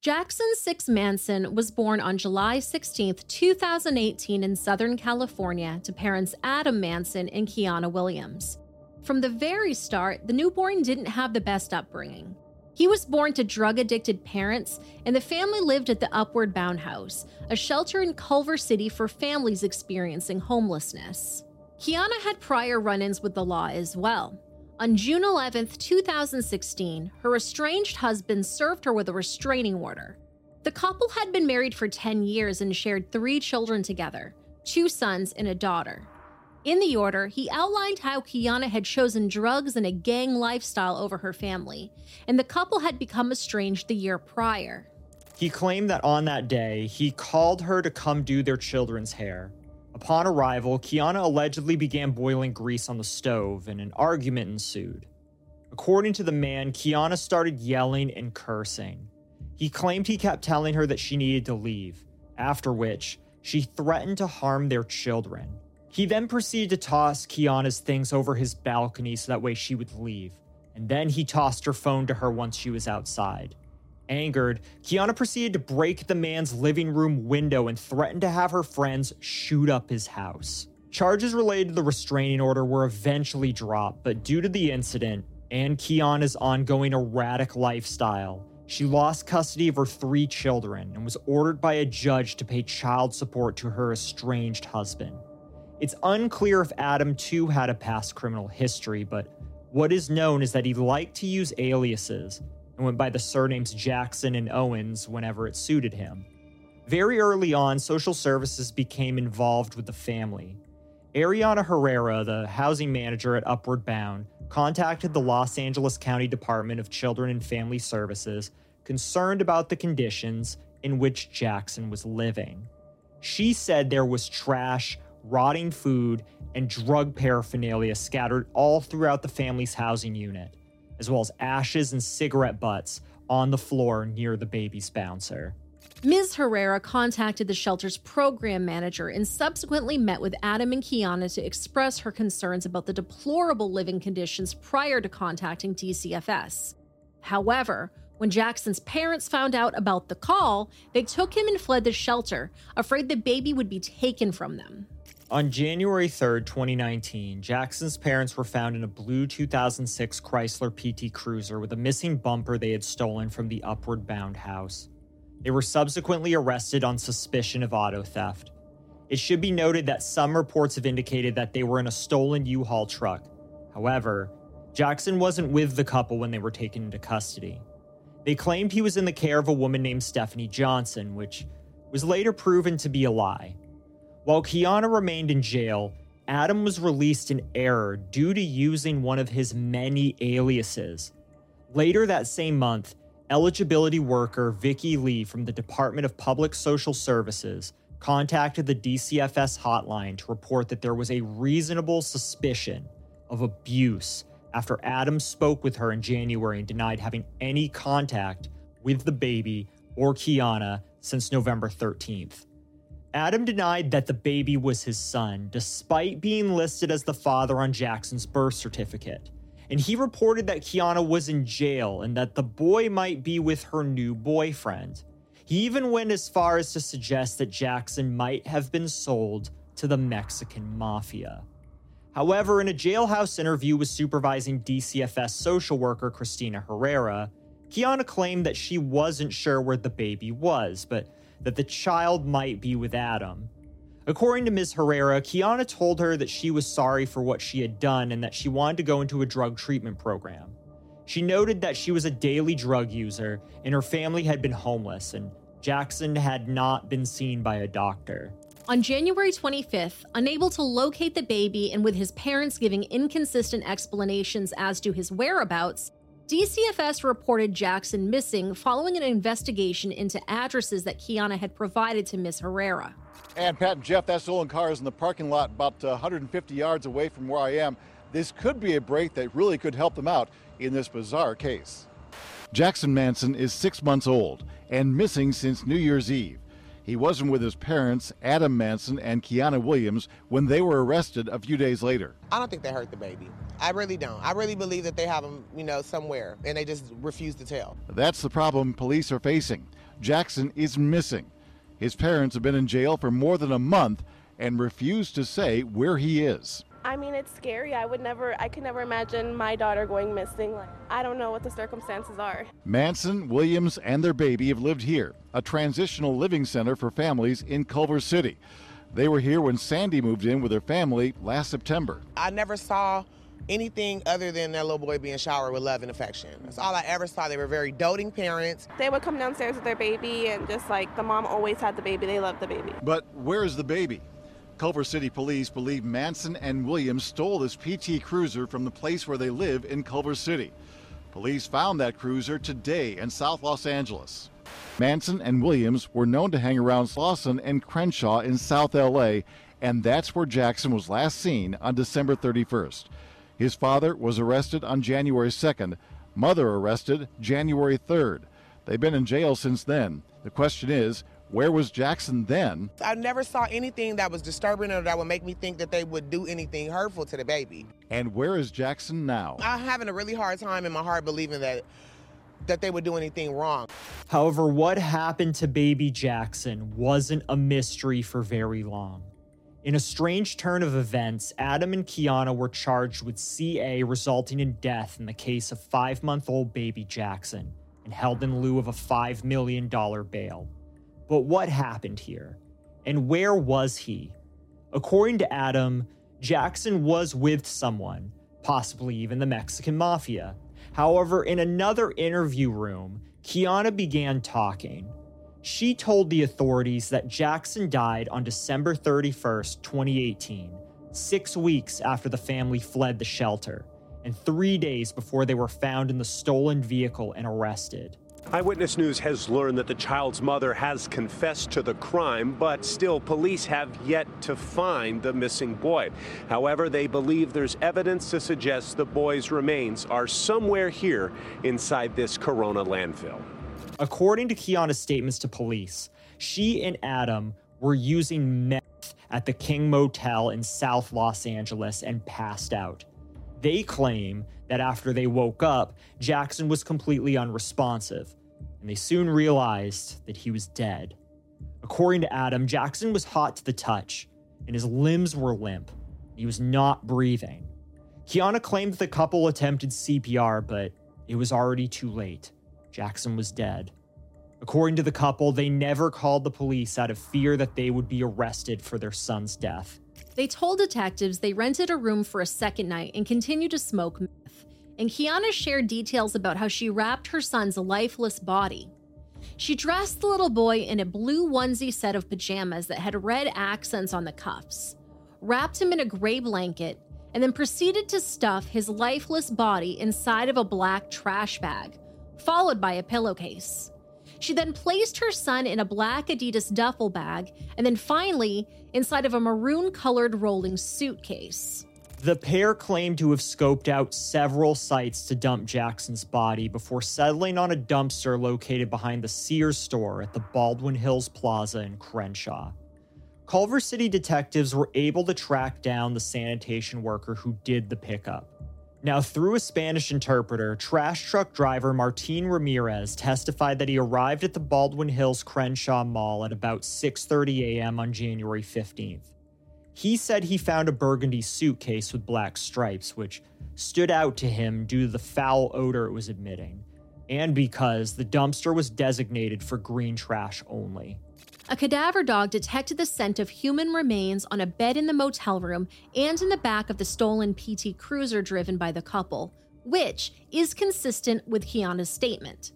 Jacsun Six Manson was born on July 16, 2018, in Southern California to parents Adam Manson and Kiana Williams. From the very start, the newborn didn't have the best upbringing. He was born to drug addicted parents, and the family lived at the Upward Bound House, a shelter in Culver City for families experiencing homelessness. Kiana had prior run ins with the law as well. On June 11, 2016, her estranged husband served her with a restraining order. The couple had been married for 10 years and shared three children together two sons and a daughter. In the order, he outlined how Kiana had chosen drugs and a gang lifestyle over her family, and the couple had become estranged the year prior. He claimed that on that day, he called her to come do their children's hair. Upon arrival, Kiana allegedly began boiling grease on the stove and an argument ensued. According to the man, Kiana started yelling and cursing. He claimed he kept telling her that she needed to leave, after which, she threatened to harm their children. He then proceeded to toss Kiana's things over his balcony so that way she would leave, and then he tossed her phone to her once she was outside. Angered, Kiana proceeded to break the man's living room window and threatened to have her friends shoot up his house. Charges related to the restraining order were eventually dropped, but due to the incident and Kiana's ongoing erratic lifestyle, she lost custody of her three children and was ordered by a judge to pay child support to her estranged husband. It's unclear if Adam too had a past criminal history, but what is known is that he liked to use aliases and went by the surnames Jackson and Owens whenever it suited him. Very early on, social services became involved with the family. Ariana Herrera, the housing manager at Upward Bound, contacted the Los Angeles County Department of Children and Family Services concerned about the conditions in which Jacsun was living. She said there was trash, rotting food, and drug paraphernalia scattered all throughout the family's housing unit as well as ashes and cigarette butts on the floor near the baby's bouncer. Ms. Herrera contacted the shelter's program manager and subsequently met with Adam and Kiana to express her concerns about the deplorable living conditions prior to contacting DCFS. However, when Jacsun's parents found out about the call, they took him and fled the shelter, afraid the baby would be taken from them. On January 3, 2019, Jacsun's parents were found in a blue 2006 Chrysler PT Cruiser with a missing bumper they had stolen from the Upward Bound house. They were subsequently arrested on suspicion of auto theft. It should be noted that some reports have indicated that they were in a stolen U Haul truck. However, Jacsun wasn't with the couple when they were taken into custody. They claimed he was in the care of a woman named Stephanie Johnson, which was later proven to be a lie. While Kiana remained in jail, Adam was released in error due to using one of his many aliases. Later that same month, eligibility worker Vicky Lee from the Department of Public Social Services contacted the DCFS hotline to report that there was a reasonable suspicion of abuse after Adam spoke with her in January and denied having any contact with the baby or Kiana since November 13th. Adam denied that the baby was his son, despite being listed as the father on Jacsun's birth certificate. And he reported that Kiana was in jail and that the boy might be with her new boyfriend. He even went as far as to suggest that Jacsun might have been sold to the Mexican mafia. However, in a jailhouse interview with supervising DCFS social worker Christina Herrera, Kiana claimed that she wasn't sure where the baby was, but that the child might be with Adam. According to Ms. Herrera, Kiana told her that she was sorry for what she had done and that she wanted to go into a drug treatment program. She noted that she was a daily drug user and her family had been homeless, and Jacsun had not been seen by a doctor. On January 25th, unable to locate the baby and with his parents giving inconsistent explanations as to his whereabouts, DCFS reported Jacsun missing following an investigation into addresses that Kiana had provided to Ms. Herrera. And Pat and Jeff, that stolen car is in the parking lot about 150 uh, yards away from where I am. This could be a break that really could help them out in this bizarre case. Jacsun Manson is six months old and missing since New Year's Eve. He wasn't with his parents, Adam Manson and Kiana Williams, when they were arrested a few days later. I don't think they hurt the baby. I really don't. I really believe that they have them, you know, somewhere, and they just refuse to tell. That's the problem police are facing. Jacsun is missing. His parents have been in jail for more than a month and refuse to say where he is. I mean, it's scary. I would never, I could never imagine my daughter going missing. Like, I don't know what the circumstances are. Manson, Williams, and their baby have lived here, a transitional living center for families in Culver City. They were here when Sandy moved in with her family last September. I never saw anything other than that little boy being showered with love and affection. That's all I ever saw. They were very doting parents. They would come downstairs with their baby, and just like the mom always had the baby, they loved the baby. But where is the baby? Culver City police believe Manson and Williams stole this PT Cruiser from the place where they live in Culver City. Police found that cruiser today in South Los Angeles. Manson and Williams were known to hang around Slauson and Crenshaw in South LA, and that's where Jacsun was last seen on December 31st. His father was arrested on January 2nd, mother arrested January 3rd. They've been in jail since then. The question is, where was Jacsun then? I never saw anything that was disturbing or that would make me think that they would do anything hurtful to the baby. And where is Jacsun now? I'm having a really hard time in my heart believing that that they would do anything wrong. However, what happened to baby Jacsun wasn't a mystery for very long. In a strange turn of events, Adam and Kiana were charged with CA resulting in death in the case of five month old baby Jacsun and held in lieu of a $5 million bail. But what happened here? And where was he? According to Adam, Jacsun was with someone, possibly even the Mexican mafia. However, in another interview room, Kiana began talking. She told the authorities that Jacsun died on December 31st, 2018, six weeks after the family fled the shelter, and three days before they were found in the stolen vehicle and arrested. Eyewitness News has learned that the child's mother has confessed to the crime, but still, police have yet to find the missing boy. However, they believe there's evidence to suggest the boy's remains are somewhere here inside this Corona landfill. According to Kiana's statements to police, she and Adam were using meth at the King Motel in South Los Angeles and passed out. They claim that after they woke up, Jacsun was completely unresponsive, and they soon realized that he was dead. According to Adam, Jacsun was hot to the touch, and his limbs were limp. He was not breathing. Kiana claimed the couple attempted CPR, but it was already too late. Jacsun was dead. According to the couple, they never called the police out of fear that they would be arrested for their son's death. They told detectives they rented a room for a second night and continued to smoke meth. And Kiana shared details about how she wrapped her son's lifeless body. She dressed the little boy in a blue onesie set of pajamas that had red accents on the cuffs, wrapped him in a gray blanket, and then proceeded to stuff his lifeless body inside of a black trash bag, followed by a pillowcase. She then placed her son in a black Adidas duffel bag, and then finally inside of a maroon colored rolling suitcase. The pair claimed to have scoped out several sites to dump Jacsun's body before settling on a dumpster located behind the Sears store at the Baldwin Hills Plaza in Crenshaw. Culver City detectives were able to track down the sanitation worker who did the pickup. Now, through a Spanish interpreter, trash truck driver Martin Ramirez testified that he arrived at the Baldwin Hills Crenshaw Mall at about 6:30 a.m. on January 15th. He said he found a burgundy suitcase with black stripes, which stood out to him due to the foul odor it was emitting, and because the dumpster was designated for green trash only. A cadaver dog detected the scent of human remains on a bed in the motel room and in the back of the stolen PT Cruiser driven by the couple, which is consistent with Kiana's statement.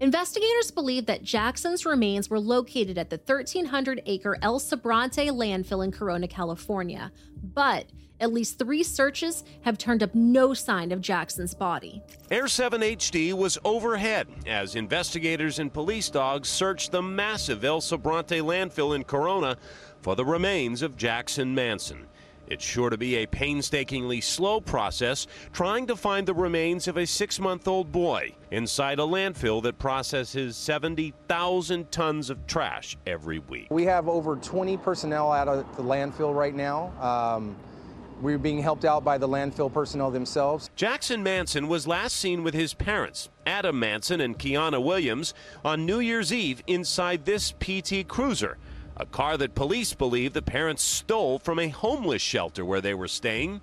Investigators believe that Jacsun's remains were located at the 1,300 acre El Sobrante landfill in Corona, California, but at least three searches have turned up no sign of Jacsun's body. Air 7 HD was overhead as investigators and police dogs searched the massive El Sobrante landfill in Corona for the remains of Jacsun Manson. It's sure to be a painstakingly slow process trying to find the remains of a six month old boy inside a landfill that processes 70,000 tons of trash every week. We have over 20 personnel out of the landfill right now. Um, we were being helped out by the landfill personnel themselves. Jacsun Manson was last seen with his parents, Adam Manson and Kiana Williams, on New Year's Eve inside this PT Cruiser, a car that police believe the parents stole from a homeless shelter where they were staying.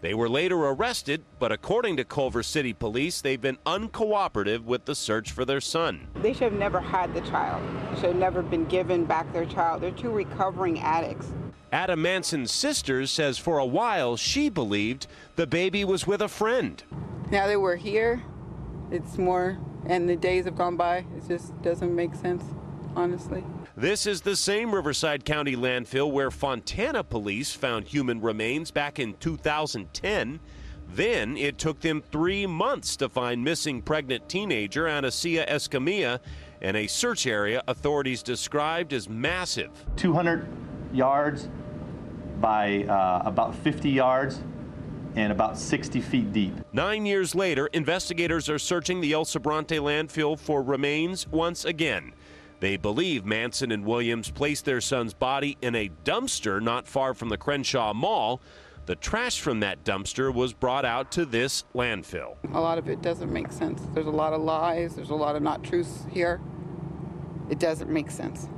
They were later arrested, but according to Culver City Police, they've been uncooperative with the search for their son. They should have never had the child. They should have never been given back their child. They're two recovering addicts. Adam Manson's sister says for a while she believed the baby was with a friend. Now that we're here, it's more, and the days have gone by, it just doesn't make sense, honestly. This is the same Riverside County landfill where Fontana police found human remains back in 2010. Then it took them three months to find missing pregnant teenager Anasia Escamilla in a search area authorities described as massive. 200 yards by uh, about 50 yards and about 60 feet deep. Nine years later, investigators are searching the El Sobrante landfill for remains once again. They believe Manson and Williams placed their son's body in a dumpster not far from the Crenshaw Mall. The trash from that dumpster was brought out to this landfill. A lot of it doesn't make sense. There's a lot of lies, there's a lot of not truths here. It doesn't make sense.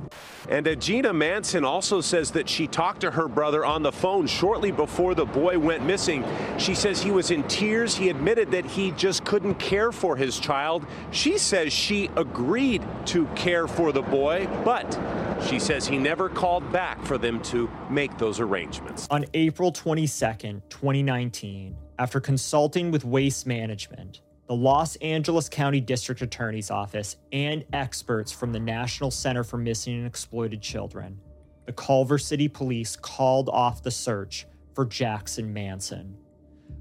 And uh, Gina Manson also says that she talked to her brother on the phone shortly before the boy went missing. She says he was in tears. He admitted that he just couldn't care for his child. She says she agreed to care for the boy, but she says he never called back for them to make those arrangements. On April 22nd, 2019, after consulting with Waste Management, the Los Angeles County District Attorney's Office, and experts from the National Center for Missing and Exploited Children, the Culver City Police called off the search for Jacsun Manson.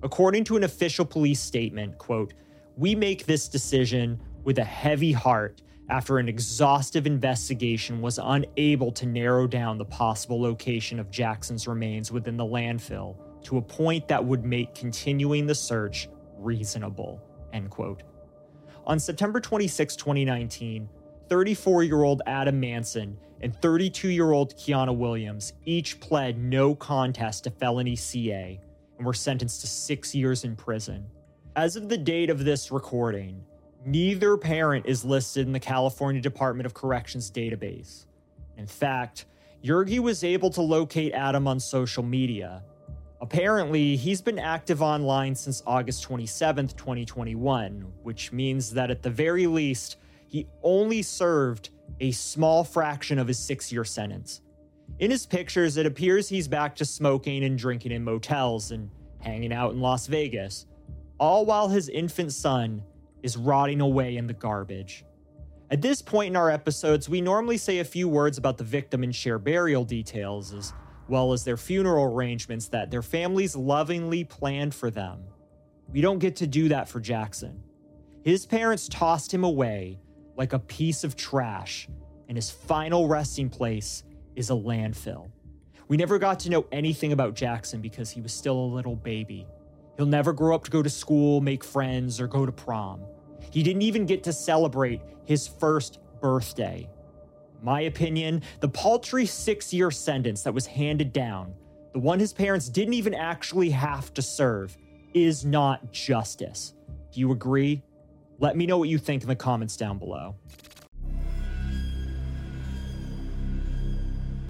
According to an official police statement, quote, "We make this decision with a heavy heart after an exhaustive investigation was unable to narrow down the possible location of Jacsun's remains within the landfill to a point that would make continuing the search reasonable." End quote. On September 26, 2019, 34 year old Adam Manson and 32 year old Kiana Williams each pled no contest to felony CA and were sentenced to six years in prison. As of the date of this recording, neither parent is listed in the California Department of Corrections database. In fact, Yergy was able to locate Adam on social media Apparently, he's been active online since August 27th, 2021, which means that at the very least, he only served a small fraction of his six year sentence. In his pictures, it appears he's back to smoking and drinking in motels and hanging out in Las Vegas, all while his infant son is rotting away in the garbage. At this point in our episodes, we normally say a few words about the victim and share burial details, as well as their funeral arrangements that their families lovingly planned for them. We don't get to do that for Jacsun. His parents tossed him away like a piece of trash, and his final resting place is a landfill. We never got to know anything about Jacsun because he was still a little baby. He'll never grow up to go to school, make friends, or go to prom. He didn't even get to celebrate his first birthday my opinion, the paltry six year sentence that was handed down, the one his parents didn't even actually have to serve, is not justice. Do you agree? Let me know what you think in the comments down below.